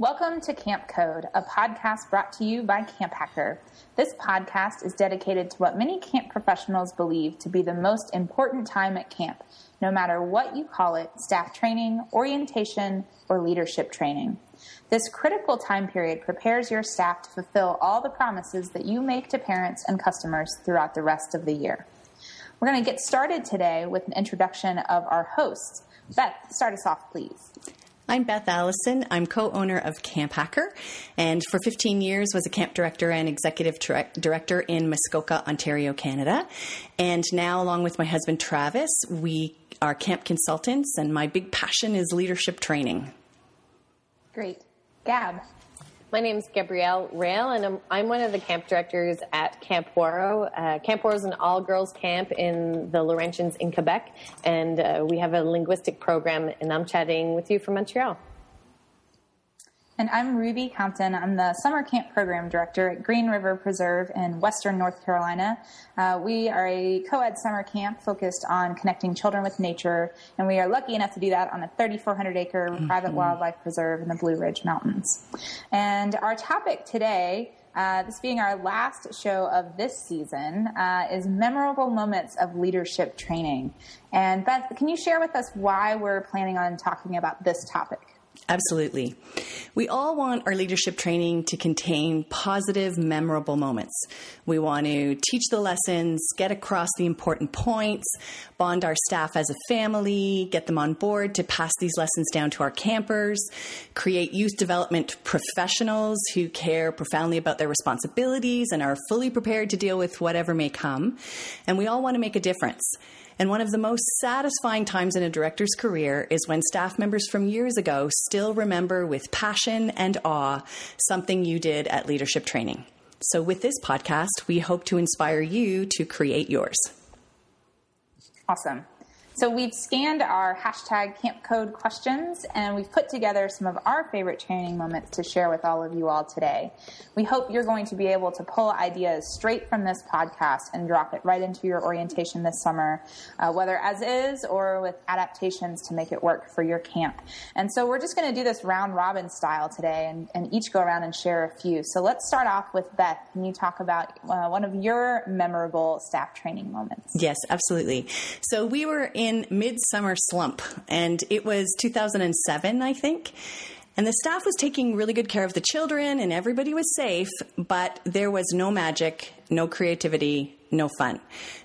Welcome to Camp Code, a podcast brought to you by Camp Hacker. This podcast is dedicated to what many camp professionals believe to be the most important time at camp, no matter what you call it staff training, orientation, or leadership training. This critical time period prepares your staff to fulfill all the promises that you make to parents and customers throughout the rest of the year. We're going to get started today with an introduction of our hosts. Beth, start us off, please. I'm Beth Allison. I'm co-owner of Camp Hacker, and for 15 years was a camp director and executive director in Muskoka, Ontario, Canada. And now, along with my husband Travis, we are camp consultants, and my big passion is leadership training. Great, Gab. My name is Gabrielle Rail, and I'm, I'm, one of the camp directors at Camp Ouareau. Uh, camp Ouareau is an all girls camp in the Laurentians in Quebec, and uh, we have a linguistic program, and I'm chatting with you from Montreal. And I'm Ruby Compton. I'm the summer camp program director at Green River Preserve in Western North Carolina. Uh, we are a co ed summer camp focused on connecting children with nature, and we are lucky enough to do that on a 3,400 acre mm-hmm. private wildlife preserve in the Blue Ridge Mountains. And our topic today uh, this being our last show of this season, uh, is memorable moments of leadership training. And Beth, can you share with us why we're planning on talking about this topic? Absolutely. We all want our leadership training to contain positive, memorable moments. We want to teach the lessons, get across the important points, bond our staff as a family, get them on board to pass these lessons down to our campers, create youth development professionals who care profoundly about their responsibilities and are fully prepared to deal with whatever may come. And we all want to make a difference. And one of the most satisfying times in a director's career is when staff members from years ago still remember with passion and awe something you did at leadership training. So, with this podcast, we hope to inspire you to create yours. Awesome. So we've scanned our hashtag camp code questions and we've put together some of our favorite training moments to share with all of you all today. We hope you're going to be able to pull ideas straight from this podcast and drop it right into your orientation this summer, uh, whether as is or with adaptations to make it work for your camp. And so we're just going to do this round robin style today and, and, each go around and share a few. So let's start off with Beth. Can you talk about uh, one of your memorable staff training moments? Yes, absolutely. So we were in in midsummer slump, and it was 2007, I think. And the staff was taking really good care of the children, and everybody was safe, but there was no magic, no creativity, no fun.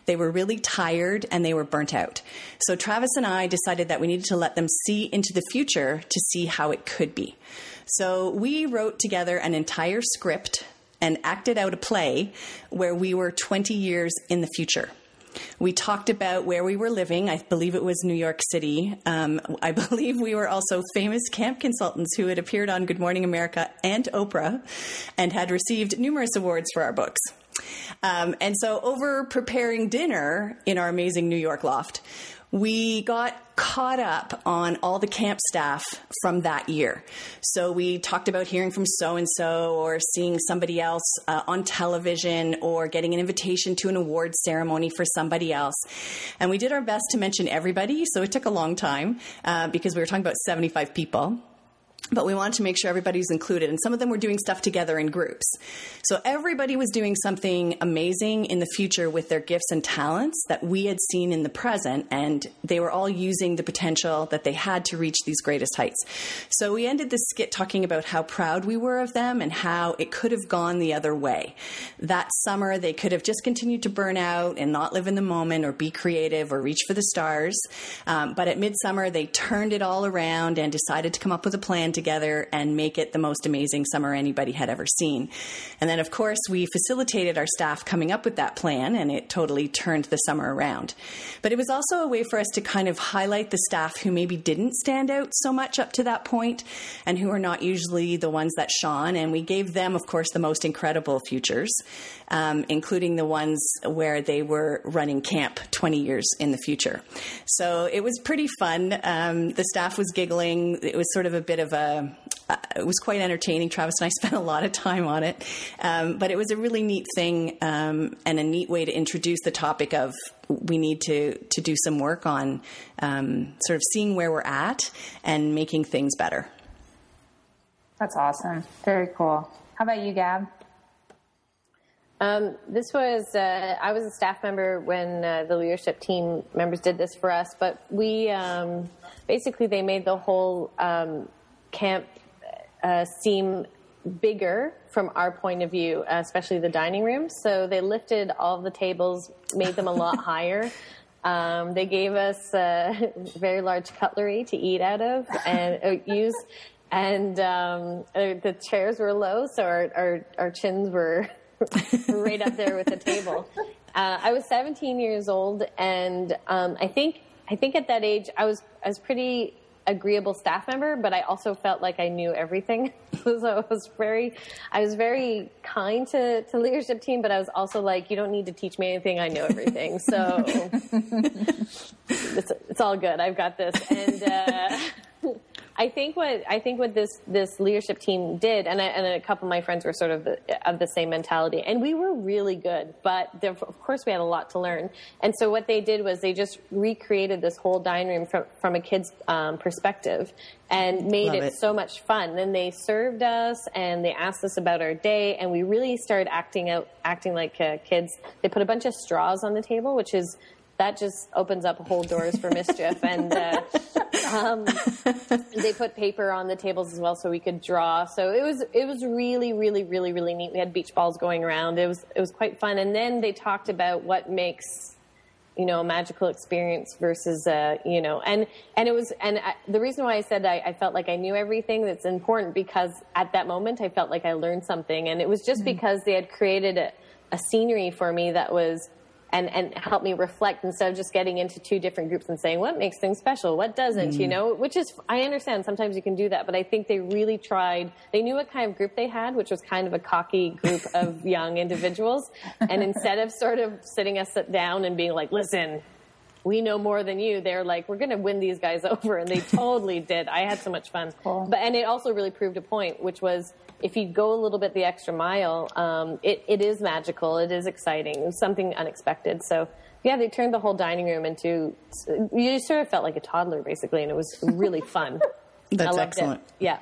They were really tired and they were burnt out. So Travis and I decided that we needed to let them see into the future to see how it could be. So we wrote together an entire script and acted out a play where we were 20 years in the future. We talked about where we were living. I believe it was New York City. Um, I believe we were also famous camp consultants who had appeared on Good Morning America and Oprah and had received numerous awards for our books. Um, and so, over preparing dinner in our amazing New York loft, we got caught up on all the camp staff from that year. So we talked about hearing from so and so or seeing somebody else uh, on television or getting an invitation to an award ceremony for somebody else. And we did our best to mention everybody. So it took a long time uh, because we were talking about 75 people but we wanted to make sure everybody was included. And some of them were doing stuff together in groups. So everybody was doing something amazing in the future with their gifts and talents that we had seen in the present. And they were all using the potential that they had to reach these greatest heights. So we ended the skit talking about how proud we were of them and how it could have gone the other way. That summer, they could have just continued to burn out and not live in the moment or be creative or reach for the stars. Um, but at midsummer, they turned it all around and decided to come up with a plan to together and make it the most amazing summer anybody had ever seen. And then, of course, we facilitated our staff coming up with that plan, and it totally turned the summer around. But it was also a way for us to kind of highlight the staff who maybe didn't stand out so much up to that point and who are not usually the ones that shone. And we gave them, of course, the most incredible futures, um, including the ones where they were running camp 20 years in the future. So it was pretty fun. Um, the staff was giggling. It was sort of a bit of a, uh, it was quite entertaining. Travis and I spent a lot of time on it. Um, but it was a really neat thing um, and a neat way to introduce the topic of we need to, to do some work on um, sort of seeing where we're at and making things better. That's awesome. Very cool. How about you, Gab? Um, this was, uh, I was a staff member when uh, the leadership team members did this for us, but we um, basically they made the whole um, camp uh, seem bigger from our point of view, especially the dining room. So they lifted all the tables, made them a lot higher. Um, they gave us uh, very large cutlery to eat out of and uh, use, and um, uh, the chairs were low, so our, our, our chins were right up there with the table. Uh, I was 17 years old, and um, I think I think at that age I was I was pretty agreeable staff member, but I also felt like I knew everything. so I was very, I was very kind to, to leadership team, but I was also like, you don't need to teach me anything. I know everything. So it's, it's all good. I've got this. And, uh, I think what I think what this this leadership team did, and, I, and a couple of my friends were sort of the, of the same mentality, and we were really good. But there, of course, we had a lot to learn. And so what they did was they just recreated this whole dining room from from a kid's um, perspective, and made it, it, so much fun. Then they served us, and they asked us about our day, and we really started acting out, acting like uh, kids. They put a bunch of straws on the table, which is that just opens up whole doors for mischief. And uh, um, they put paper on the tables as well, so we could draw. So it was it was really really really really neat. We had beach balls going around. It was it was quite fun. And then they talked about what makes you know a magical experience versus uh, you know and and it was and I, the reason why I said I, I, felt like I knew everything that's important because at that moment I felt like I learned something and it was just mm-hmm. because they had created a, a scenery for me that was and, and help me reflect instead of just getting into two different groups and saying what makes things special, what doesn't, mm. you know, which is, I understand sometimes you can do that, but I think they really tried, they knew what kind of group they had, which was kind of a cocky group of young individuals. And instead of sort of sitting us down and being like, listen, we know more than you. They're like, we're going to win these guys over. And they totally did. I had so much fun. Cool. But, and it also really proved a point, which was if you go a little bit the extra mile, um, it, it is magical. It is exciting. something unexpected. So yeah, they turned the whole dining room into, you sort of felt like a toddler basically. And it was really fun. That's excellent. It. Yeah.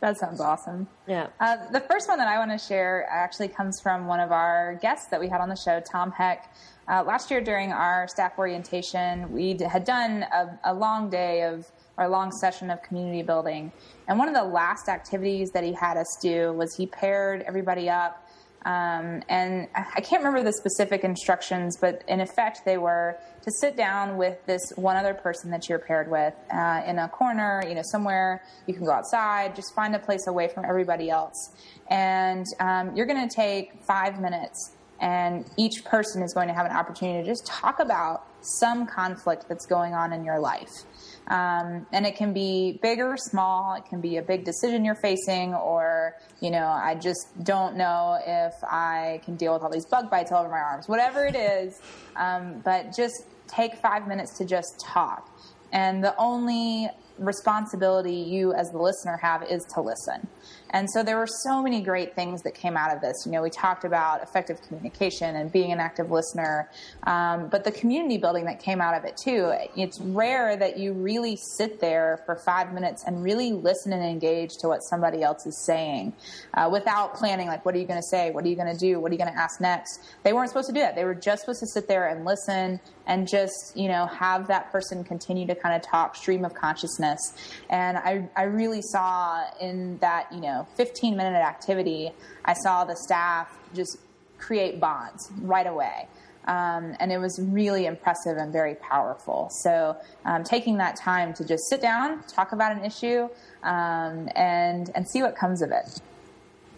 That sounds awesome. Yeah. Uh, the first one that I want to share actually comes from one of our guests that we had on the show, Tom Heck. Uh, last year during our staff orientation, we had done a, a long day of our long session of community building. And one of the last activities that he had us do was he paired everybody up. Um, and I can't remember the specific instructions, but in effect, they were to sit down with this one other person that you're paired with uh, in a corner, you know, somewhere you can go outside, just find a place away from everybody else. And um, you're going to take five minutes, and each person is going to have an opportunity to just talk about some conflict that's going on in your life. Um, and it can be big or small. It can be a big decision you're facing, or, you know, I just don't know if I can deal with all these bug bites all over my arms. Whatever it is, um, but just take five minutes to just talk. And the only responsibility you as the listener have is to listen. And so there were so many great things that came out of this. You know, we talked about effective communication and being an active listener, um, but the community building that came out of it too. It's rare that you really sit there for five minutes and really listen and engage to what somebody else is saying uh, without planning, like, what are you going to say? What are you going to do? What are you going to ask next? They weren't supposed to do that. They were just supposed to sit there and listen and just, you know, have that person continue to kind of talk stream of consciousness. And I, I really saw in that, you know, 15 minute activity, I saw the staff just create bonds right away. Um, and it was really impressive and very powerful. So, um, taking that time to just sit down, talk about an issue, um, and and see what comes of it.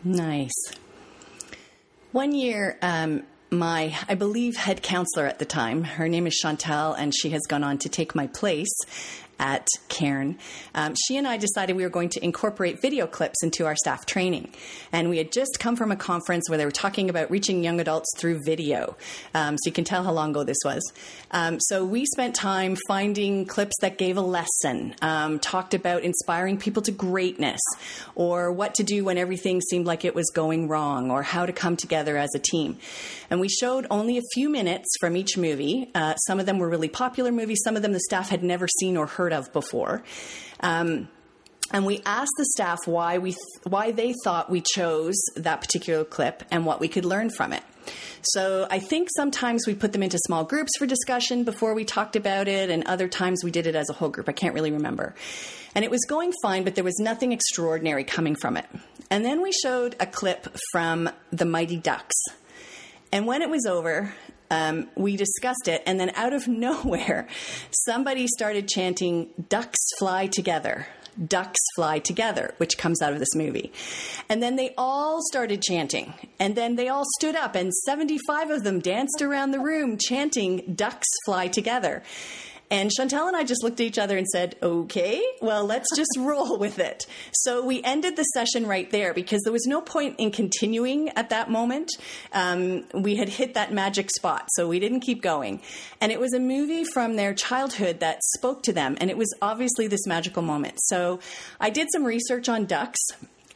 Nice. One year, um, my, I believe, head counselor at the time, her name is Chantel, and she has gone on to take my place at Cairn, um, she and I decided we were going to incorporate video clips into our staff training. And we had just come from a conference where they were talking about reaching young adults through video. Um, so you can tell how long ago this was. Um, so we spent time finding clips that gave a lesson, um, talked about inspiring people to greatness, or what to do when everything seemed like it was going wrong, or how to come together as a team. And we showed only a few minutes from each movie. Uh, some of them were really popular movies, some of them the staff had never seen or heard of before. Um, and we asked the staff why we th- why they thought we chose that particular clip and what we could learn from it. So I think sometimes we put them into small groups for discussion before we talked about it, and other times we did it as a whole group. I can't really remember. And it was going fine, but there was nothing extraordinary coming from it. And then we showed a clip from the Mighty Ducks. And when it was over, um, we discussed it, and then out of nowhere, somebody started chanting, Ducks fly together. Ducks fly together, which comes out of this movie. And then they all started chanting. And then they all stood up, and 75 of them danced around the room chanting, Ducks fly together. And Chantel and I just looked at each other and said, okay, well, let's just roll with it. So we ended the session right there because there was no point in continuing at that moment. Um, we had hit that magic spot, so we didn't keep going. And it was a movie from their childhood that spoke to them, and it was obviously this magical moment. So I did some research on ducks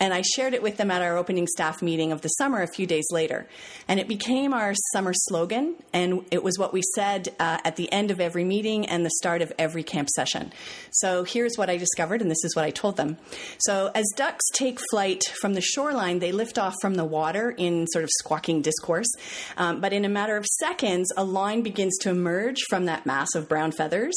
and I shared it with them at our opening staff meeting of the summer a few days later. And it became our summer slogan, and it was what we said uh, at the end of every meeting and the start of every camp session. So here's what I discovered, and this is what I told them. So as ducks take flight from the shoreline, they lift off from the water in sort of squawking discourse. Um, but in a matter of seconds, a line begins to emerge from that mass of brown feathers,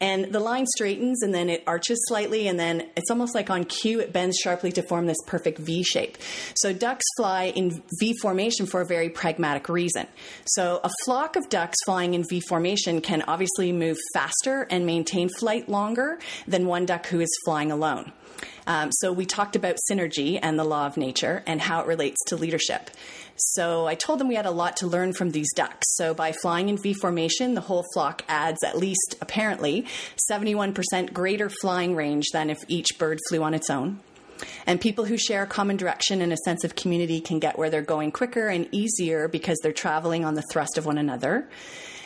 and the line straightens and then it arches slightly, and then it's almost like on cue, it bends sharply to form this perfect V shape. So ducks fly in V formation for a very pragmatic reason. So a flock of ducks flying in V formation can obviously move faster and maintain flight longer than one duck who is flying alone. Um, so we talked about synergy and the law of nature and how it relates to leadership. So I told them we had a lot to learn from these ducks. So by flying in V formation, the whole flock adds at least, apparently, 71% greater flying range than if each bird flew on its own. And people who share a common direction and a sense of community can get where they're going quicker and easier because they're traveling on the thrust of one another.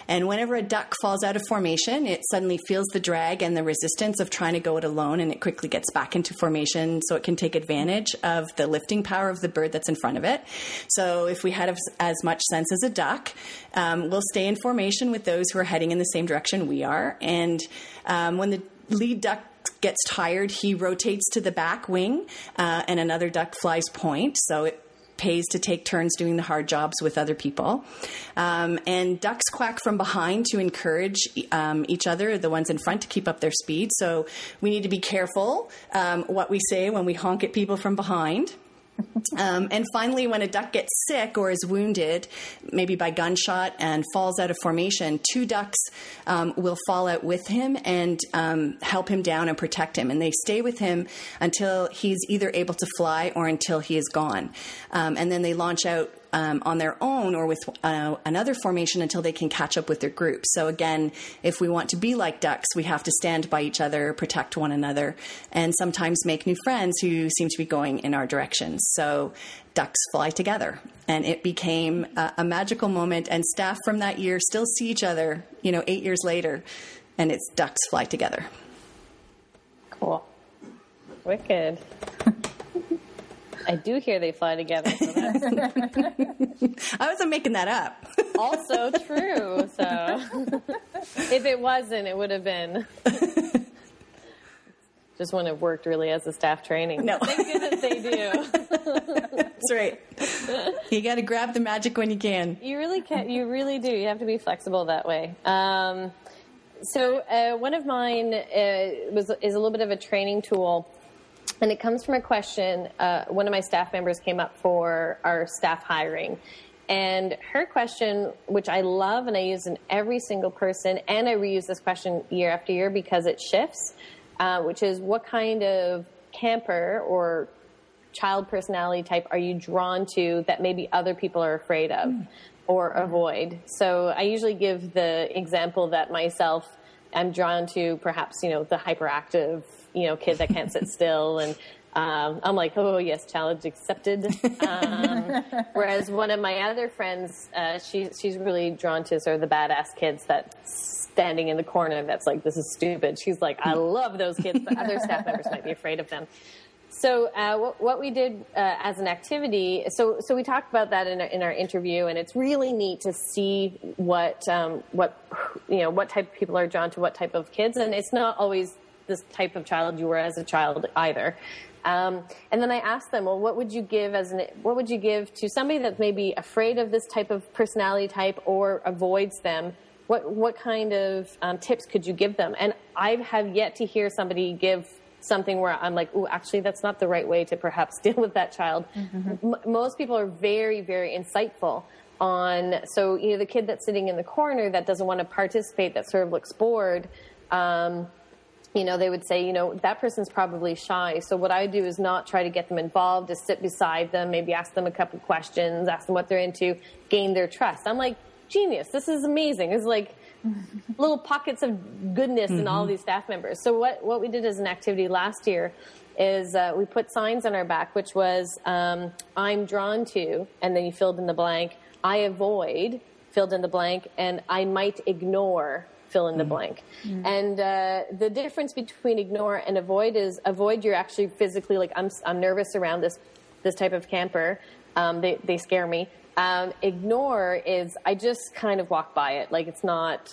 And whenever a duck falls out of formation, it suddenly feels the drag and the resistance of trying to go it alone, and it quickly gets back into formation so it can take advantage of the lifting power of the bird that's in front of it. So, if we had as much sense as a duck, um, we'll stay in formation with those who are heading in the same direction we are. And um, when the lead duck gets tired, he rotates to the back wing, uh, and another duck flies point. So it pays to take turns doing the hard jobs with other people. Um, and ducks quack from behind to encourage um, each other, the ones in front, to keep up their speed. So we need to be careful um, what we say when we honk at people from behind. Um, and finally, when a duck gets sick or is wounded, maybe by gunshot, and falls out of formation, two ducks um, will fall out with him and um, help him down and protect him. And they stay with him until he's either able to fly or until he is gone. Um, and then they launch out um, on their own or with uh, another formation until they can catch up with their group. So, again, if we want to be like ducks, we have to stand by each other, protect one another, and sometimes make new friends who seem to be going in our direction. So, ducks fly together. And it became a, a magical moment, and staff from that year still see each other, you know, eight years later, and it's ducks fly together. Cool. Wicked. I do hear they fly together. So I wasn't making that up. also true. So if it wasn't, it would have been. Just wouldn't have worked really as a staff training. No. Thank goodness they do. That's right. You got to grab the magic when you can. You really can. You really do. You have to be flexible that way. Um, so uh, one of mine uh, was is a little bit of a training tool and it comes from a question uh, one of my staff members came up for our staff hiring And her question, which I love and I use in every single person, and I reuse this question year after year because it shifts, uh, which is what kind of camper or child personality type are you drawn to that maybe other people are afraid of mm. or avoid? So I usually give the example that myself, I'm drawn to perhaps, you know, the hyperactive, you know, kid that can't sit still and um, I'm like, oh yes, challenge accepted. Um, whereas one of my other friends, uh, she, she's really drawn to sort of the badass kids that standing in the corner. That's like, this is stupid. She's like, I love those kids, but other staff members might be afraid of them. So uh, what, what, we did uh, as an activity, so so we talked about that in our, in our interview, and it's really neat to see what um, what you know what type of people are drawn to what type of kids, and it's not always this type of child you were as a child either. Um, and then I asked them, well, what would you give as an, what would you give to somebody that's maybe afraid of this type of personality type or avoids them? What what kind of um, tips could you give them? And I have yet to hear somebody give something where I'm like, oh, actually, that's not the right way to perhaps deal with that child. Mm-hmm. M- most people are very, very insightful on. So you know, the kid that's sitting in the corner that doesn't want to participate, that sort of looks bored. Um, you know, they would say, you know, that person's probably shy. So what I do is not try to get them involved, just sit beside them, maybe ask them a couple questions, ask them what they're into, gain their trust. I'm like, genius. This is amazing. It's like little pockets of goodness mm-hmm. in all mm-hmm. these staff members. So what, what we did as an activity last year is uh, we put signs on our back, which was, um, I'm drawn to, and then you filled in the blank, I avoid, filled in the blank, and I might ignore, fill in the mm-hmm. blank. Mm-hmm. And uh, the difference between ignore and avoid is avoid, you're actually physically like, I'm, I'm nervous around this, this type of camper. Um, they, they scare me. Um, ignore is I just kind of walk by it, like it's not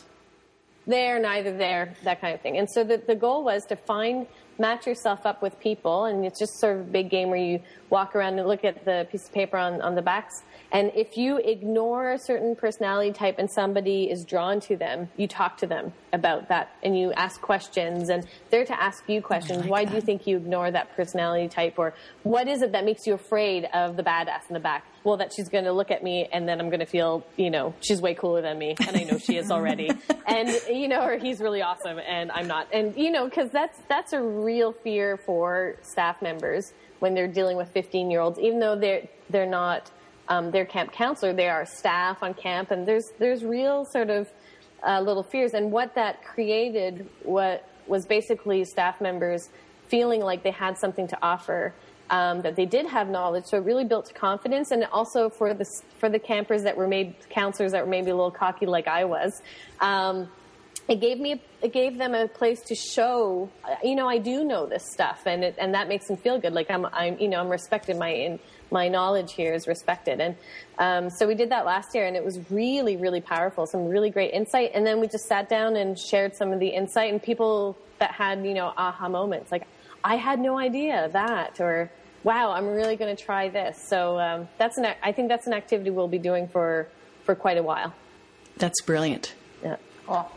there, neither there, that kind of thing. And so the, the goal was to find, match yourself up with people, and it's just sort of a big game where you walk around and look at the piece of paper on, on the backs and if you ignore a certain personality type and somebody is drawn to them, you talk to them about that and you ask questions and they're to ask you questions. Why do you think you ignore that personality type? Or what is it that makes you afraid of the badass in the back? Well, that she's going to look at me and then I'm going to feel, you know, she's way cooler than me. And I know she is already. and, you know, or he's really awesome and I'm not. And, you know, cause that's, that's a real fear for staff members when they're dealing with 15 year olds, even though they're, they're not, um, their camp counselor. They are staff on camp, and there's there's real sort of uh, little fears. And what that created what was basically staff members feeling like they had something to offer. Um, that they did have knowledge, so it really built confidence, and also for the for the campers that were maybe counselors that were maybe a little cocky like I was, um, it gave me it gave them a place to show you know I do know this stuff and it, and that makes them feel good. Like I'm I'm you know I'm respected. My in, my knowledge here is respected. And um, so we did that last year and it was really really powerful. Some really great insight. And then we just sat down and shared some of the insight and people that had you know aha moments. Like I had no idea that or wow I'm really going to try this. So um, that's an I think that's an activity we'll be doing for for quite a while. That's brilliant. Yeah. Cool.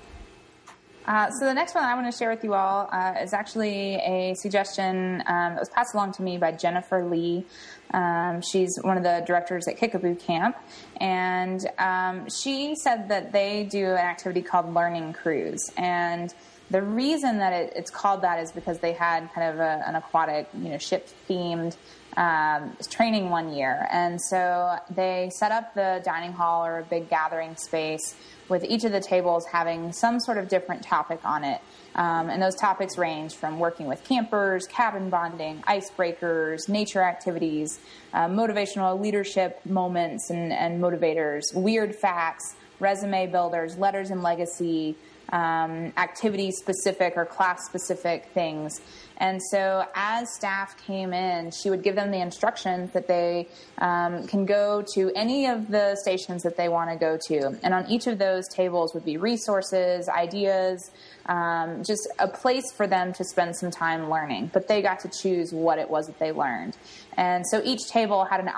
Uh, so the next one I want to share with you all uh, is actually a suggestion um, that was passed along to me by Jennifer Lee. Um, she's one of the directors at Kickaboo Camp, and um, she said that they do an activity called Learning Cruise. And the reason that it, it's called that is because they had kind of a, an aquatic, you know, ship themed um, training one year, and so they set up the dining hall or a big gathering space with each of the tables having some sort of different topic on it. Um, and those topics range from working with campers, cabin bonding, icebreakers, nature activities, uh, motivational leadership moments and, and, motivators, weird facts, resume builders, letters and legacy, um, activity specific or class specific things. And so, as staff came in, she would give them the instructions that they um, can go to any of the stations that they want to go to. And on each of those tables would be resources, ideas, um, just a place for them to spend some time learning. But they got to choose what it was that they learned. And so each table had an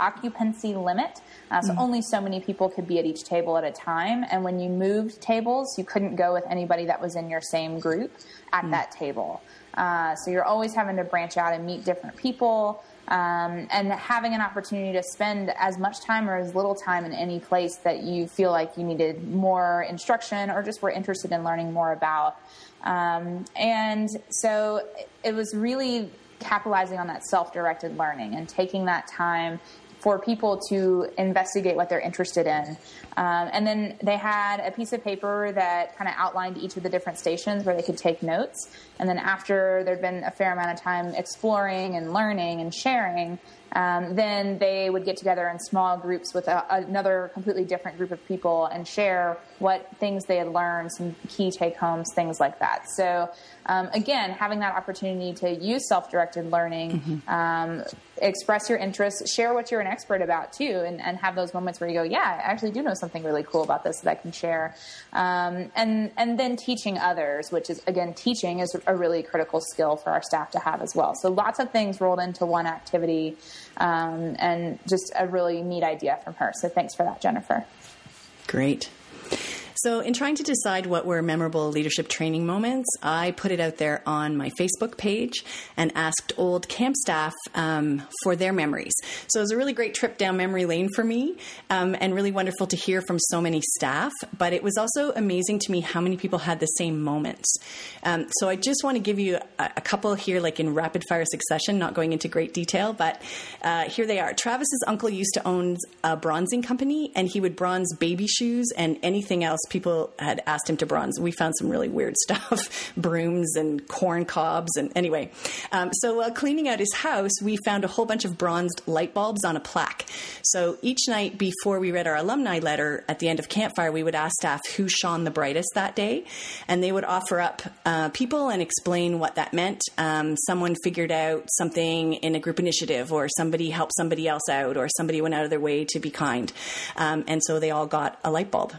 occupancy limit. Uh, so mm-hmm. only so many people could be at each table at a time. And when you moved tables, you couldn't go with anybody that was in your same group at mm-hmm. that table. Uh, so you're always having to branch out and meet different people. um, and having an opportunity to spend as much time or as little time in any place that you feel like you needed more instruction or just were interested in learning more about. Um, and so it was really capitalizing on that self directed learning and taking that time for people to investigate what they're interested in. Um, and then they had a piece of paper that kind of outlined each of the different stations where they could take notes. And then after there'd been a fair amount of time exploring and learning and sharing, um, then they would get together in small groups with a, another completely different group of people and share what things they had learned, some key take homes, things like that. So, um, again, having that opportunity to use self directed learning, mm-hmm. um, express your interests, share what you're an expert about too, and, and, have those moments where you go, yeah, I actually do know something really cool about this that I can share. Um, and, and then teaching others, which is, again, teaching is a really critical skill for our staff to have as well. So, lots of things rolled into one activity um, and just a really neat idea from her. So thanks for that, Jennifer. Great. So, in trying to decide what were memorable leadership training moments, I put it out there on my Facebook page and asked old camp staff um, for their memories. So, it was a really great trip down memory lane for me um, and really wonderful to hear from so many staff. But it was also amazing to me how many people had the same moments. Um, so, I just want to give you a, a, couple here, like in rapid fire succession, not going into great detail, but uh, here they are. Travis's uncle used to own a bronzing company, and he would bronze baby shoes and anything else people had asked him to bronze. We found some really weird stuff brooms and corn cobs. And anyway, um, so while cleaning out his house, we found a whole bunch of bronzed light bulbs on a plaque. So each night before we read our alumni letter at the end of campfire, we would ask staff who shone the brightest that day. And they would offer up uh, people and explain what that meant. Um, someone figured out something in a group initiative, or somebody helped somebody else out, or somebody went out of their way to be kind. Um, and so they all got a light bulb.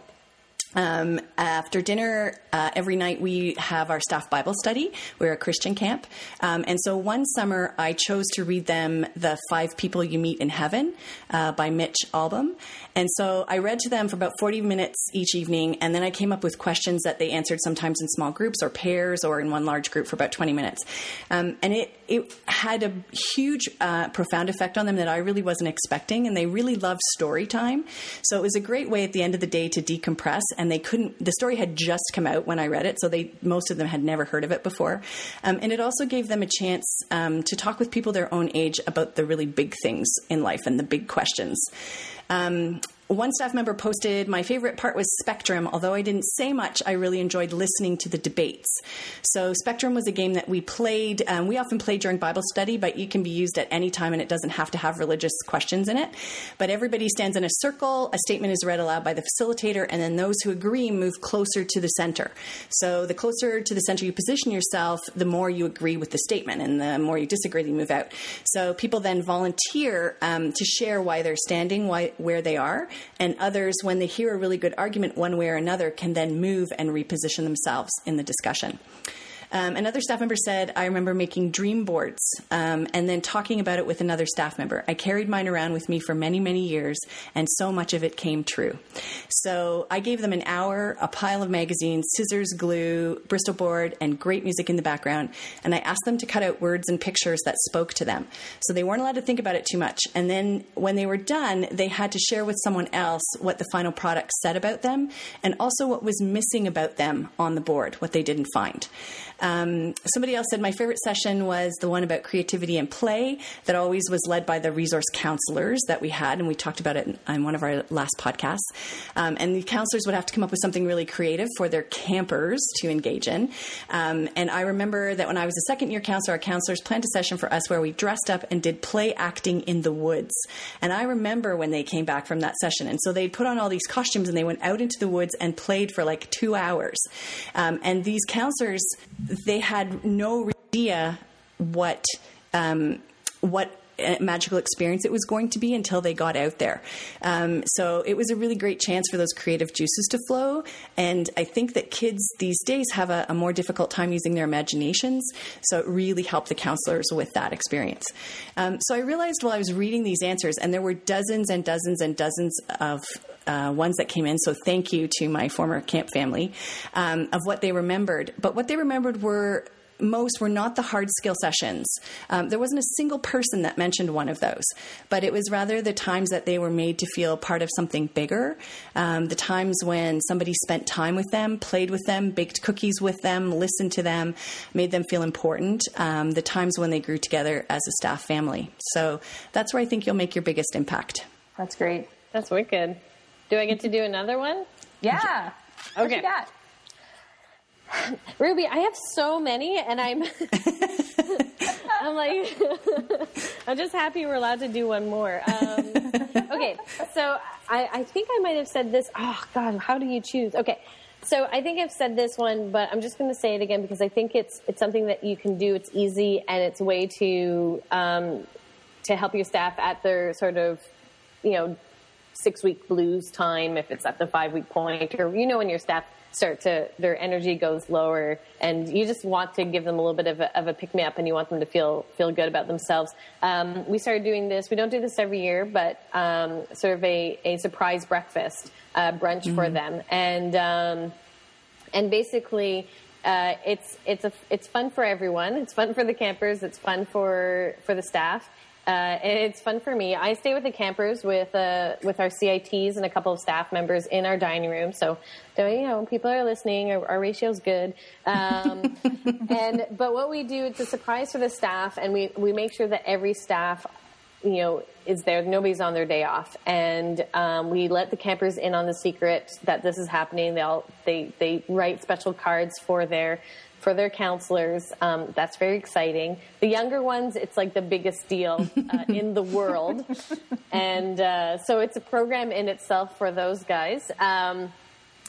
Um, after dinner, uh, every night we have our staff Bible study. We're a Christian camp. Um, and so one summer I chose to read them The Five People You Meet in Heaven uh, by Mitch Albom. And so I read to them for about 40 minutes each evening, and then I came up with questions that they answered sometimes in small groups or pairs or in one large group for about 20 minutes. Um, and it, it had a huge, uh, profound effect on them that I really wasn't expecting, and they really loved story time. So it was a great way at the end of the day to decompress, and they couldn't, the story had just come out when I read it, so they, most of them had never heard of it before. Um, and it also gave them a chance um, to talk with people their own age about the really big things in life and the big questions. Um, one staff member posted, My favorite part was Spectrum. Although I didn't say much, I really enjoyed listening to the debates. So, Spectrum was a game that we played. Um, we often play during Bible study, but it can be used at any time and it doesn't have to have religious questions in it. But everybody stands in a circle, a statement is read aloud by the facilitator, and then those who agree move closer to the center. So, the closer to the center you position yourself, the more you agree with the statement, and the more you disagree, you move out. So, people then volunteer um, to share why they're standing, why, where they are and others, when they hear a really good argument one way or another, can then move and reposition themselves in the discussion. Um, another staff member said, I remember making dream boards um, and then talking about it with another staff member. I carried mine around with me for many, many years, and so much of it came true. So I gave them an hour, a pile of magazines, scissors, glue, Bristol board, and great music in the background. And I asked them to cut out words and pictures that spoke to them. So they weren't allowed to think about it too much. And then when they were done, they had to share with someone else what the final product said about them and also what was missing about them on the board, what they didn't find. Somebody else said my favorite session was the one about creativity and play that always was led by the resource counselors that we had, and we talked about it on one of our last podcasts. Um, and the counselors would have to come up with something really creative for their campers to engage in. Um, and I remember that when I was a second year counselor, our counselors planned a session for us where we dressed up and did play acting in the woods. And I remember when they came back from that session, and so they put on all these costumes and they went out into the woods and played for like two hours. Um, and these counselors they had no idea what um, what magical experience it was going to be until they got out there. Um, so it was a really great chance for those creative juices to flow. And I think that kids these days have a, a more difficult time using their imaginations. So it really helped the counselors with that experience. Um, so I realized while I was reading these answers, and there were dozens and dozens and dozens of uh, ones that came in. So thank you to my former camp family um, of what they remembered. But what they remembered were most were not the hard skill sessions. Um, there wasn't a single person that mentioned one of those, but it was rather the times that they were made to feel part of something bigger. Um, the times when somebody spent time with them, played with them, baked cookies with them, listened to them, made them feel important. Um, the times when they grew together as a staff family. So that's where I think you'll make your biggest impact. That's great. That's wicked. Do I get to do another one? Yeah. What Okay. Ruby, I have so many, and I'm, I'm like, I'm just happy we're allowed to do one more. Um, okay, so I, I think I might have said this. Oh God, how do you choose? Okay, so I think I've said this one, but I'm just going to say it again because I think it's it's something that you can do. It's easy and it's a way to um, to help your staff at their sort of, you know, six week blues time if it's at the five week point or you know when your staff start to their energy goes lower and you just want to give them a little bit of a, of a pick me up and you want them to feel feel good about themselves um, we started doing this we don't do this every year but um, sort of a, a surprise breakfast uh, brunch for them and um, and basically uh, it's it's a it's fun for everyone. It's fun for the campers. It's fun for for the staff. Uh, and it's fun for me. I stay with the campers with uh, with our CITs and a couple of staff members in our dining room. So, you know, people are listening. Our, our ratio's good. Um, and but what we do, it's a surprise for the staff, and we we make sure that every staff you know, is there. Nobody's on their day off, and um, we let the campers in on the secret that this is happening. They all they they write special cards for their for their counselors. Um, that's very exciting. The younger ones, it's like the biggest deal uh, in the world, and uh, so it's a program in itself for those guys. Um,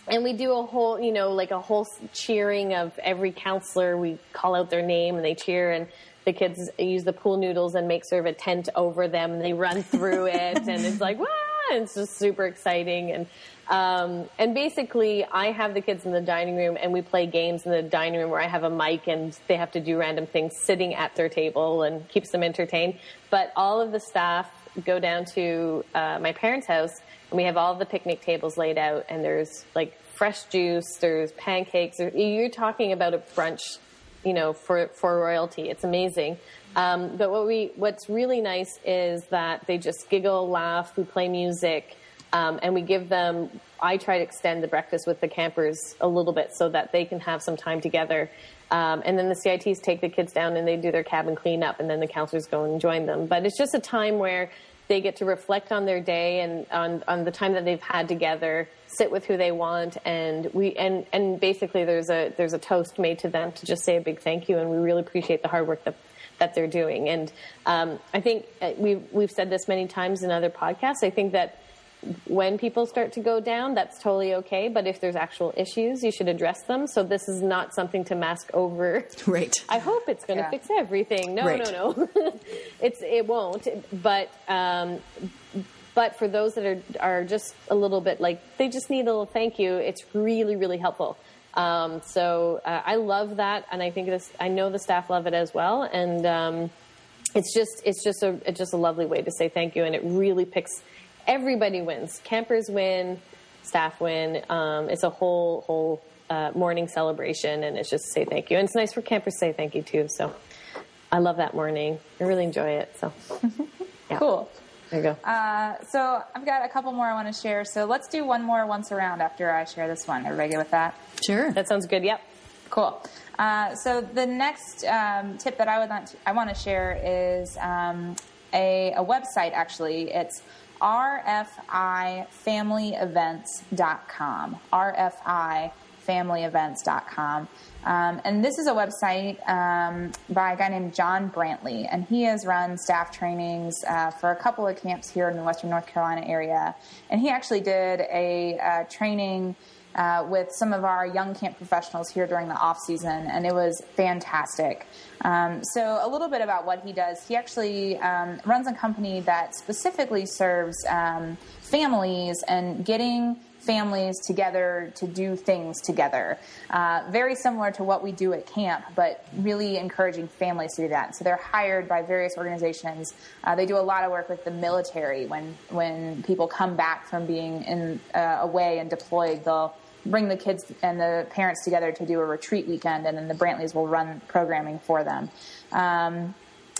and we do a whole, you know, like a whole cheering of every counselor. We call out their name and they cheer, and the kids use the pool noodles and make sort of a tent over them. And they run through it, and it's like, wow! It's just super exciting. And um, and basically, I have the kids in the dining room, and we play games in the dining room where I have a mic, and they have to do random things sitting at their table, and keeps them entertained. But all of the staff go down to uh, my parents' house, and we have all the picnic tables laid out, and there's like fresh juice, there's pancakes. You're talking about a brunch, you know, for for royalty. It's amazing. Um, but what we what's really nice is that they just giggle, laugh, we play music. Um, and we give them, I try to extend the breakfast with the campers a little bit so that they can have some time together. Um, and then the CITs take the kids down and they do their cabin cleanup, and then the counselors go and join them. But it's just a time where they get to reflect on their day and on, on the time that they've had together, sit with who they want, and we and and basically there's a there's a toast made to them to just say a big thank you, and we really appreciate the hard work that that they're doing. And um, I think uh, we've we've said this many times in other podcasts. I think that when people start to go down, that's totally okay. But if there's actual issues, you should address them. So this is not something to mask over. Right. I hope it's going to Yeah. fix everything. No, Right. no, no. it's it won't. But um, but for those that are are just a little bit like they just need a little thank you. It's really really helpful. Um, so uh, I love that, and I think this. I know the staff love it as well, and um, it's just it's just a it's just a lovely way to say thank you, and it really picks. Everybody wins. Campers win, staff win. Um, it's a whole whole uh, morning celebration, and it's just to say thank you. And it's nice for campers to say thank you too. So I love that morning. I really enjoy it. So yeah. Cool. There you go. Uh, so I've got a couple more I want to share. So let's do one more once around after I share this one. Everybody good with that? Sure. that sounds good. Yep. Cool. Uh, so the next um, tip that I would want to, I want to share is um, a, a website. Actually, it's rfifamilyevents.com. rfifamilyevents.com. Um, and this is a website um, by a guy named John Brantley, and he has run staff trainings uh, for a couple of camps here in the Western North Carolina area. And he actually did a uh, training uh, with some of our young camp professionals here during the off season, and it was fantastic. Um, so, a little bit about what he does. He actually um, runs a company that specifically serves um, families and getting families together to do things together. Uh, very similar to what we do at camp, but really encouraging families to do that. So they're hired by various organizations. Uh, they do a lot of work with the military when when people come back from being in uh, away and deployed. They'll bring the kids and the parents together to do a retreat weekend, and then the Brantleys will run programming for them. Um,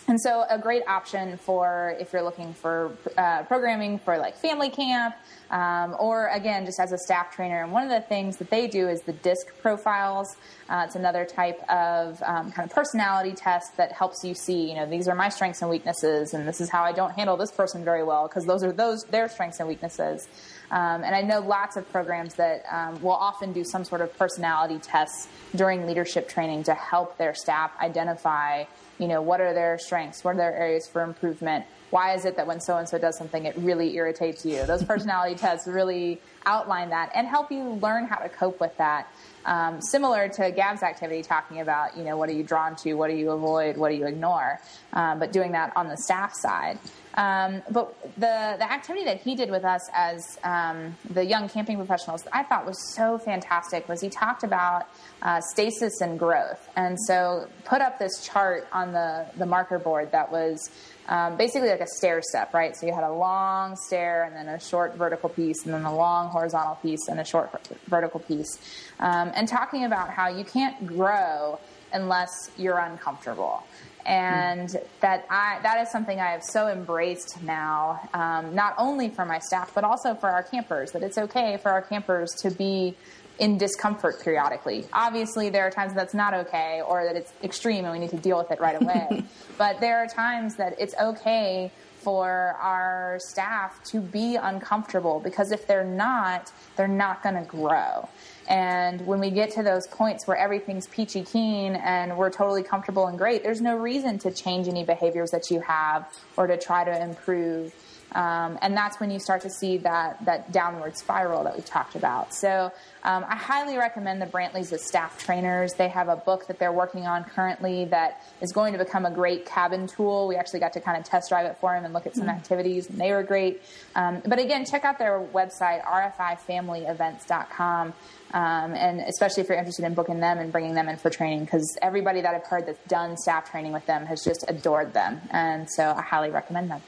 and so, a great option for if you're looking for uh, programming for like family camp, um, or again, just as a staff trainer. And one of the things that they do is the DISC profiles. Uh, it's another type of um, kind of personality test that helps you see, you know, these are my strengths and weaknesses, and this is how I don't handle this person very well because those are those their strengths and weaknesses. Um, and I know lots of programs that um, will often do some sort of personality tests during leadership training to help their staff identify you know, what are their strengths? What are their areas for improvement? Why is it that when so and so does something, it really irritates you? Those personality tests really outline that and help you learn how to cope with that. Um, similar to Gab's activity, talking about, you know, what are you drawn to, what do you avoid, what do you ignore, um, but doing that on the staff side. Um, but the the activity that he did with us as um, the young camping professionals, I thought was so fantastic. Was he talked about uh, stasis and growth, and so put up this chart on the the marker board that was um, basically like a stair step, right? So you had a long stair and then a short vertical piece, and then a long horizontal piece and a short vertical piece. Um, and talking about how you can't grow unless you're uncomfortable. And mm. that I that is something I have so embraced now, um, not only for my staff but also for our campers. That it's okay for our campers to be in discomfort periodically. Obviously, there are times that's not okay or that it's extreme and we need to deal with it right away. but there are times that it's okay for our staff to be uncomfortable because if they're not, they're not going to grow. And when we get to those points where everything's peachy keen and we're totally comfortable and great, there's no reason to change any behaviors that you have or to try to improve um, and that's when you start to see that, that downward spiral that we talked about. So um, I highly recommend the Brantleys as staff trainers. They have a book that they're working on currently that is going to become a great cabin tool. We actually got to kind of test drive it for them and look at some mm-hmm. activities, and they were great. Um, but again, check out their website, rfifamilyevents.com. Um, and especially if you're interested in booking them and bringing them in for training, because everybody that I've heard that's done staff training with them has just adored them. And so I highly recommend them.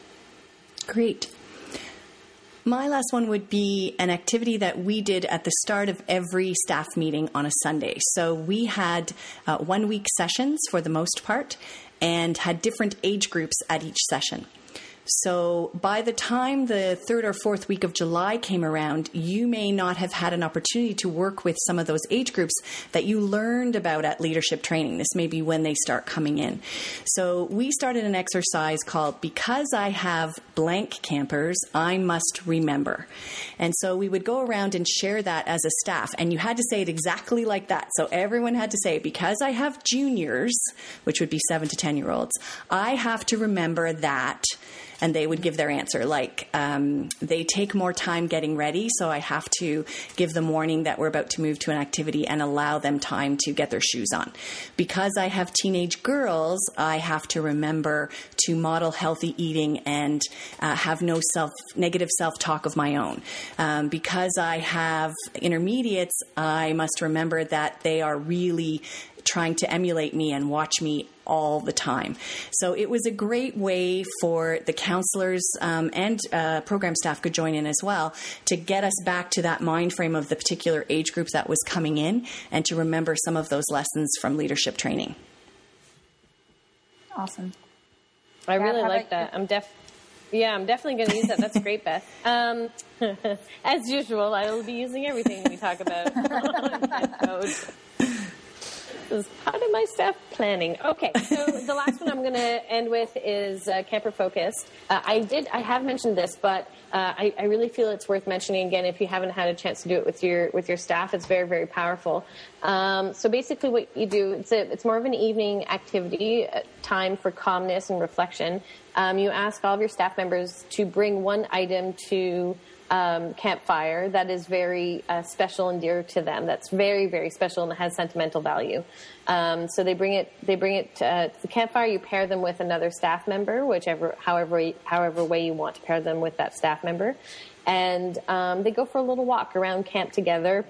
Great. My last one would be an activity that we did at the start of every staff meeting on a Sunday. So we had uh, one week sessions for the most part and had different age groups at each session. So by the time the third or fourth week of July came around, you may not have had an opportunity to work with some of those age groups that you learned about at leadership training. This may be when they start coming in. So we started an exercise called Because I Have Blank Campers, I Must Remember. And so we would go around and share that as a staff. And you had to say it exactly like that. So everyone had to say, Because I have juniors, which would be seven to 10 year olds, I have to remember that and they would give their answer like um, they take more time getting ready, so I have to give them warning that we're about to move to an activity and allow them time to get their shoes on. Because I have teenage girls, I have to remember to model healthy eating and uh, have no self negative self talk of my own. Um, because I have intermediates, I must remember that they are really trying to emulate me and watch me all the time. So it was a great way for the counselors um, and uh, program staff could join in as well to get us back to that mind frame of the particular age group that was coming in and to remember some of those lessons from leadership training. Awesome. I really like that. I'm def. Yeah, I'm definitely going to use that. That's great, Beth. Um, as usual, I will be using everything we talk about is part of my staff planning. Okay, so the last one I'm going to end with is uh, camper focused. Uh, I did, I have mentioned this, but uh, I, I, really feel it's worth mentioning again if you haven't had a chance to do it with your with your staff. It's very very powerful. Um, so basically, what you do it's a, it's more of an evening activity, uh, time for calmness and reflection. Um, you ask all of your staff members to bring one item to um, campfire that is very uh, special and dear to them. That's very, very special and has sentimental value. Um, so they bring it, they bring it uh, to, the campfire. You pair them with another staff member, whichever, however, however way you want to pair them with that staff member, and um, they go for a little walk around camp together.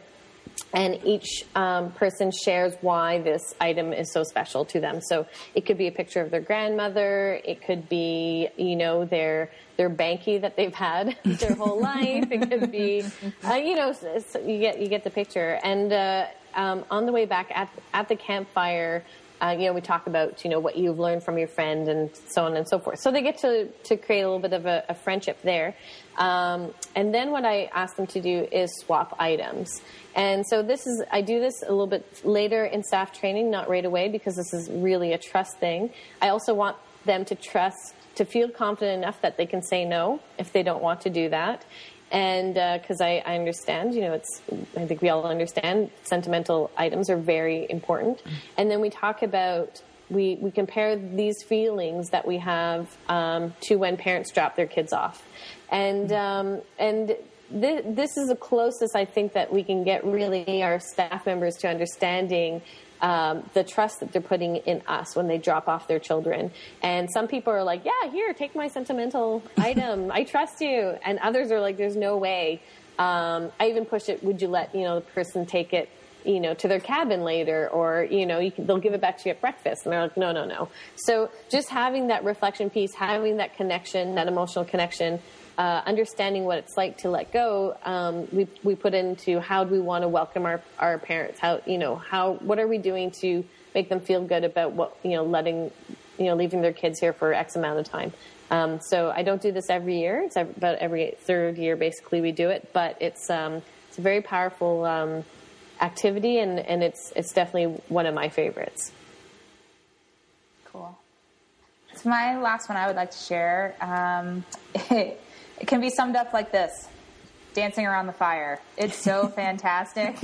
And each um, person shares why this item is so special to them. So it could be a picture of their grandmother. It could be, you know, their their banky that they've had their whole life. It could be, uh, you know, so you get you get the picture. And uh, um, on the way back at at the campfire. Uh, you know, we talk about you know what you've learned from your friend and so on and so forth. So they get to to create a little bit of a, a friendship there. Um, and then what I ask them to do is swap items. And so this is, I do this a little bit later in staff training, not right away, because this is really a trust thing. I also want them to trust, to feel confident enough that they can say no if they don't want to do that. And because uh, I, I, understand, you know, it's, I think we all understand sentimental items are very important. And then we talk about we, we compare these feelings that we have um, to when parents drop their kids off. And, um, and this, this is the closest I think that we can get really our staff members to understanding um, the trust that they're putting in us when they drop off their children. And some people are like, yeah, here, take my sentimental item. I trust you. And others are like, there's no way. Um, I even push it, would you let, you know, the person take it, you know, to their cabin later or, you know, you can, they'll give it back to you at breakfast. And they're like, no, no, no. So just having that reflection piece, having that connection, that emotional connection uh, understanding what it's like to let go, um, we we put into how do we want to welcome our our parents? How you know how what are we doing to make them feel good about what you know letting you know leaving their kids here for X amount of time. Um, so I don't do this every year. It's about every third year, basically, we do it. But it's um, it's a very powerful um, activity, and, and it's it's definitely one of my favorites. Cool. So my last one I would like to share. Um, it, It can be summed up like this dancing around the fire. It's so fantastic.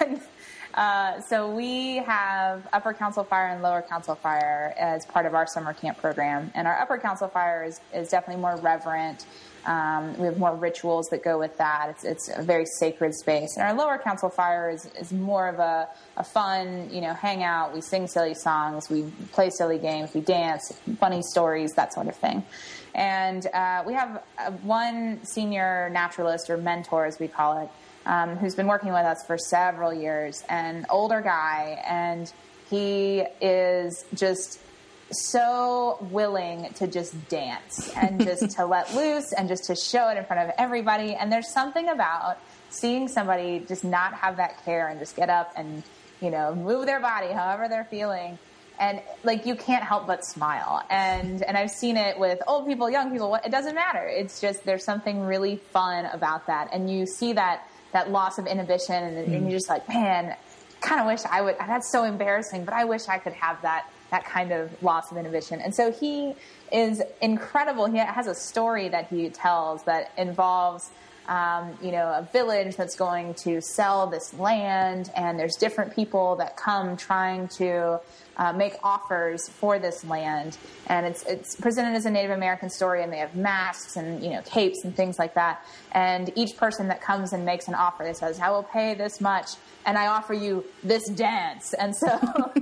uh, so we have Upper Council Fire and Lower Council Fire as part of our summer camp program. And our Upper Council Fire is, is definitely more reverent. Um, we have more rituals that go with that. It's, it's a very sacred space. And our Lower Council Fire is, is more of a, a fun, you know, hangout. We sing silly songs, we play silly games, we dance, funny stories, that sort of thing. And uh, we have uh, one senior naturalist or mentor, as we call it, um, who's been working with us for several years, an older guy, and he is just so willing to just dance and just to let loose and just to show it in front of everybody. And there's something about seeing somebody just not have that care and just get up and, you know, move their body however they're feeling and like you can't help but smile and and i've seen it with old people young people it doesn't matter it's just there's something really fun about that and you see that that loss of inhibition and, mm. and you're just like man kind of wish i would that's so embarrassing but i wish i could have that that kind of loss of inhibition. And so he is incredible. He has a story that he tells that involves um, you know, a village that's going to sell this land, and there's different people that come trying to uh, make offers for this land, and it's it's presented as a Native American story, and they have masks and you know capes and things like that. And each person that comes and makes an offer that says, "I will pay this much," and I offer you this dance, and so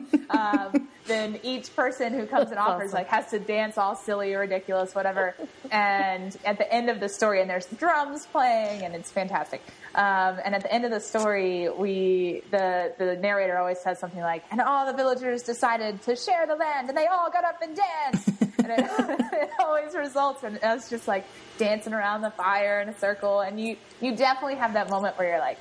um, then each person who comes and offers awesome. like has to dance all silly or ridiculous, whatever. and at the end of the story, and there's drums playing, and it's fantastic. Um, and at the end of the story, we the the narrator always says something like, "And all the villagers decided to share the land, and they all got up and danced." and it, it, always results in us just like dancing around the fire in a circle. And you you definitely have that moment where you're like,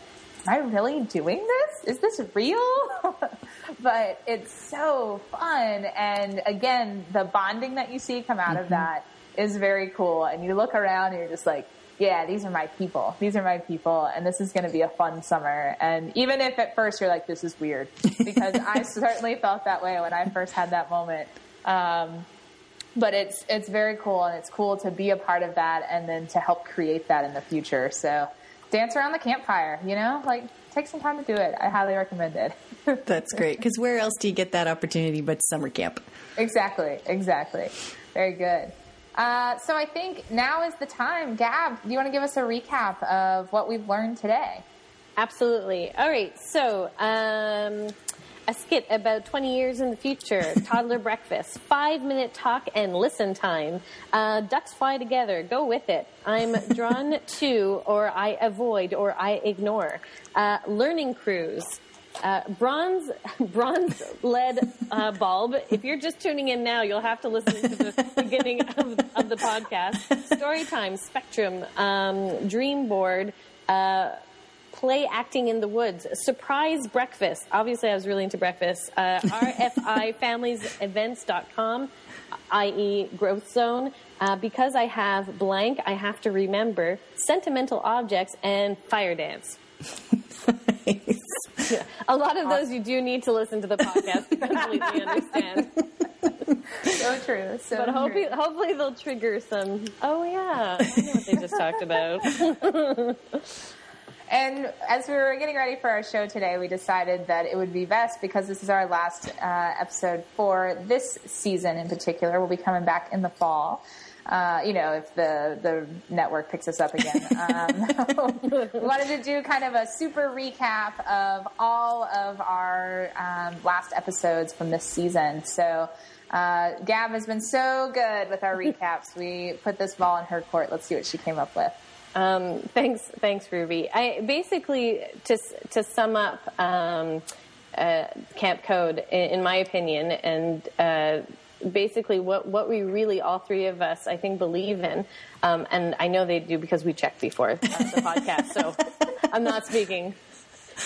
"Am I really doing this? Is this real?" but it's so fun, and again, the bonding that you see come out mm-hmm. of that is very cool. And you look around, and you're just like yeah, these are my people. These are my people, and this is going to be a fun summer. And even if at first you're like, this is weird, because I certainly felt that way when I first had that moment. Um, but it's it's very cool, and it's cool to be a part of that, and then to help create that in the future. So, dance around the campfire. You know, like take some time to do it. I highly recommend it. That's great. Because where else do you get that opportunity but summer camp? Exactly. Exactly. Very good. Uh, so I think now is the time. Gab, do you want to give us a recap of what we've learned today? Absolutely. All right. So um, a skit about 20 years in the future, toddler breakfast, five minute talk and listen time, uh, ducks fly together, go with it. I'm drawn to, or I avoid, or I ignore. Uh, learning cruise. Uh, bronze bronze lead uh, bulb. If you're just tuning in now, you'll have to listen to the beginning of, of the podcast. Storytime, Spectrum, um, Dream Board, uh, play acting in the woods, surprise breakfast. Obviously, I was really into breakfast. Uh, RFIFamiliesEvents.com, i.e., growth zone. Uh, because I have blank, I have to remember sentimental objects and fire dance. Yeah. A lot of those you do need to listen to the podcast to completely understand. So true. So But hopefully, true. hopefully they'll trigger some. Oh yeah, I know what they just talked about. And as we were getting ready for our show today, we decided that it would be best because this is our last uh, episode for this season in particular. We'll be coming back in the fall. Uh, you know, if the, the network picks us up again. Um, we wanted to do kind of a super recap of all of our um, last episodes from this season. So, uh, Gab has been so good with our recaps. We put this ball in her court. Let's see what she came up with. Um, thanks, thanks, Ruby. I basically to to sum up um, uh, Camp Code, in, in my opinion, and uh, basically what what we really all three of us, I think, believe in, um, and I know they do because we checked before uh, the podcast. So I'm not speaking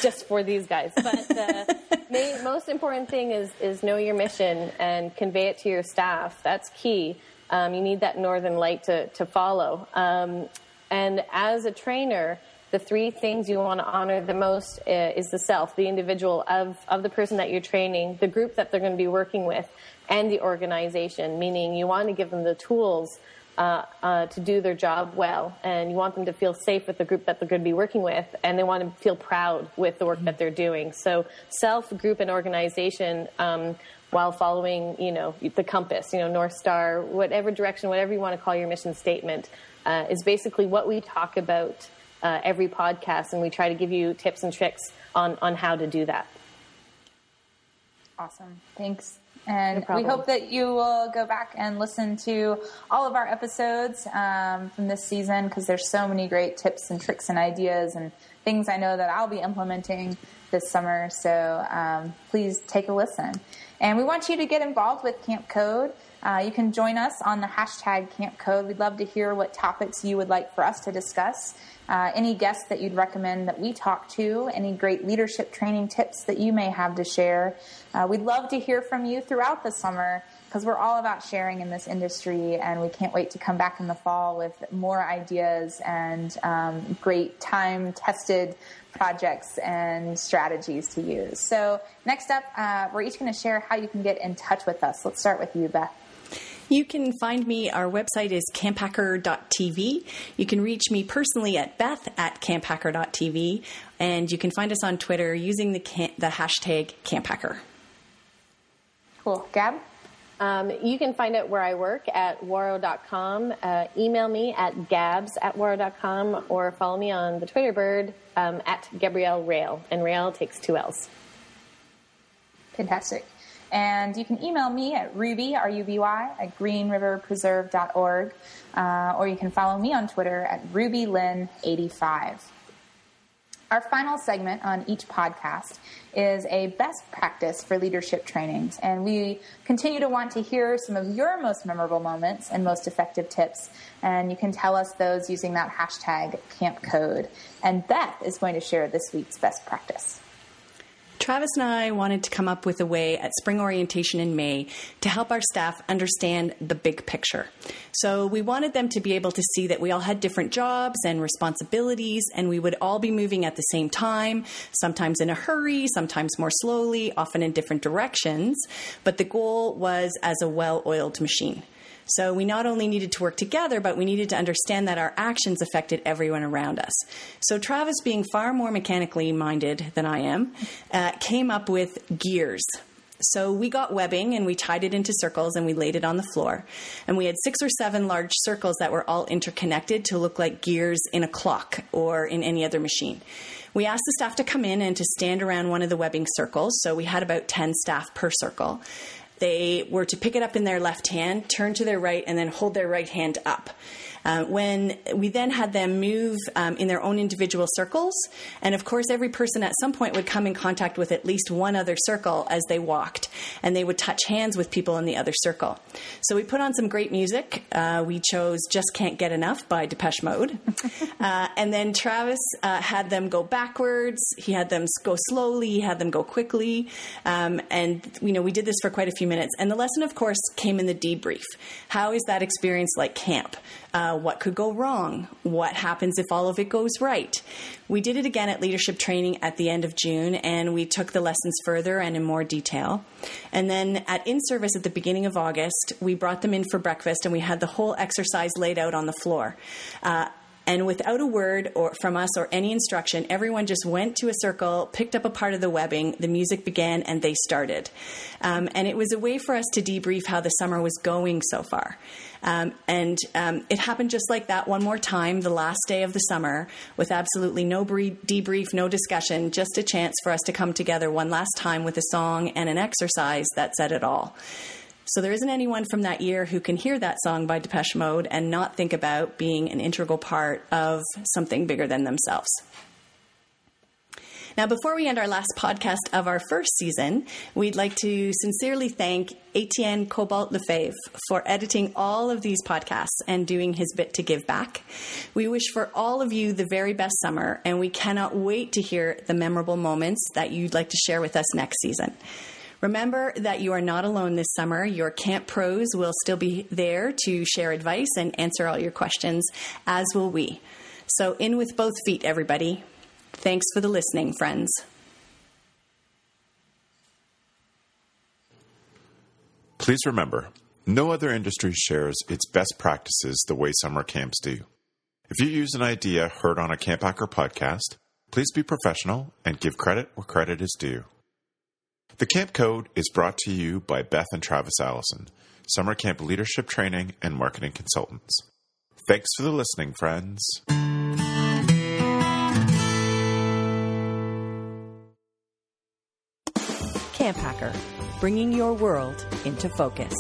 just for these guys, but the main, most important thing is is know your mission and convey it to your staff. That's key. Um, you need that northern light to to follow. Um, and as a trainer, the three things you want to honor the most uh, is the self, the individual of, of the person that you're training, the group that they're going to be working with, and the organization, meaning you want to give them the tools uh, uh, to do their job well, and you want them to feel safe with the group that they're going to be working with, and they want to feel proud with the work that they're doing. So, self, group, and organization. Um, while following, you know, the compass, you know, North Star, whatever direction, whatever you want to call your mission statement, uh, is basically what we talk about uh, every podcast, and we try to give you tips and tricks on on how to do that. Awesome. Thanks. And we hope that you will go back and listen to all of our episodes um, from this season because there's so many great tips and tricks and ideas and things I know that I'll be implementing this summer. So um, please take a listen. And we want you to get involved with Camp Code. Uh, you can join us on the hashtag Camp Code. We'd love to hear what topics you would like for us to discuss. Uh, any guests that you'd recommend that we talk to, any great leadership training tips that you may have to share. Uh, we'd love to hear from you throughout the summer because we're all about sharing in this industry and we can't wait to come back in the fall with more ideas and um, great time tested projects and strategies to use. So, next up, uh, we're each going to share how you can get in touch with us. Let's start with you, Beth. You can find me. Our website is camphacker.tv. You can reach me personally at beth at camphacker.tv. And you can find us on Twitter using the, cam- the hashtag camphacker. Cool. Gab? Um, you can find out where I work at waro.com. Uh, email me at gabs at waro.com or follow me on the Twitter bird um, at Gabrielle Rail. And Rail takes two L's. Fantastic. And you can email me at ruby, R-U-B-Y, at greenriverpreserve.org. Uh, or you can follow me on Twitter at rubylyn85. Our final segment on each podcast is a best practice for leadership trainings. And we continue to want to hear some of your most memorable moments and most effective tips. And you can tell us those using that hashtag camp code. And Beth is going to share this week's best practice. Travis and I wanted to come up with a way at spring orientation in May to help our staff understand the big picture. So we wanted them to be able to see that we all had different jobs and responsibilities, and we would all be moving at the same time, sometimes in a hurry, sometimes more slowly, often in different directions. But the goal was as a well oiled machine. So we not only needed to work together, but we needed to understand that our actions affected everyone around us. So Travis, being far more mechanically minded than I am, uh, came up with gears. So we got webbing and we tied it into circles and we laid it on the floor. And we had six or seven large circles that were all interconnected to look like gears in a clock or in any other machine. We asked the staff to come in and to stand around one of the webbing circles. So we had about 10 staff per circle. They were to pick it up in their left hand, turn to their right, and then hold their right hand up. Uh, when we then had them move um, in their own individual circles, and of course, every person at some point would come in contact with at least one other circle as they walked, and they would touch hands with people in the other circle. So we put on some great music. Uh, we chose "Just Can't Get Enough" by Depeche Mode, uh, and then Travis uh, had them go backwards. He had them go slowly. He had them go quickly, um, and you know we did this for quite a few minutes. And the lesson, of course, came in the debrief. How is that experience like camp? Uh, what could go wrong? What happens if all of it goes right? We did it again at leadership training at the end of June, and we took the lessons further and in more detail. And then at in service at the beginning of August, we brought them in for breakfast, and we had the whole exercise laid out on the floor. Uh, and without a word or from us or any instruction, everyone just went to a circle, picked up a part of the webbing, the music began, and they started. Um, and it was a way for us to debrief how the summer was going so far. Um, and um, it happened just like that one more time, the last day of the summer, with absolutely no debrief, no discussion, just a chance for us to come together one last time with a song and an exercise that said it all. So there isn't anyone from that year who can hear that song by Depeche Mode and not think about being an integral part of something bigger than themselves. Now, before we end our last podcast of our first season, we'd like to sincerely thank Etienne Cobalt Lefebvre for editing all of these podcasts and doing his bit to give back. We wish for all of you the very best summer, and we cannot wait to hear the memorable moments that you'd like to share with us next season. Remember that you are not alone this summer. Your camp pros will still be there to share advice and answer all your questions, as will we. So, in with both feet, everybody. Thanks for the listening, friends. Please remember, no other industry shares its best practices the way summer camps do. If you use an idea heard on a Camp Hacker podcast, please be professional and give credit where credit is due. The Camp Code is brought to you by Beth and Travis Allison, summer camp leadership training and marketing consultants. Thanks for the listening, friends. Camp Hacker, bringing your world into focus.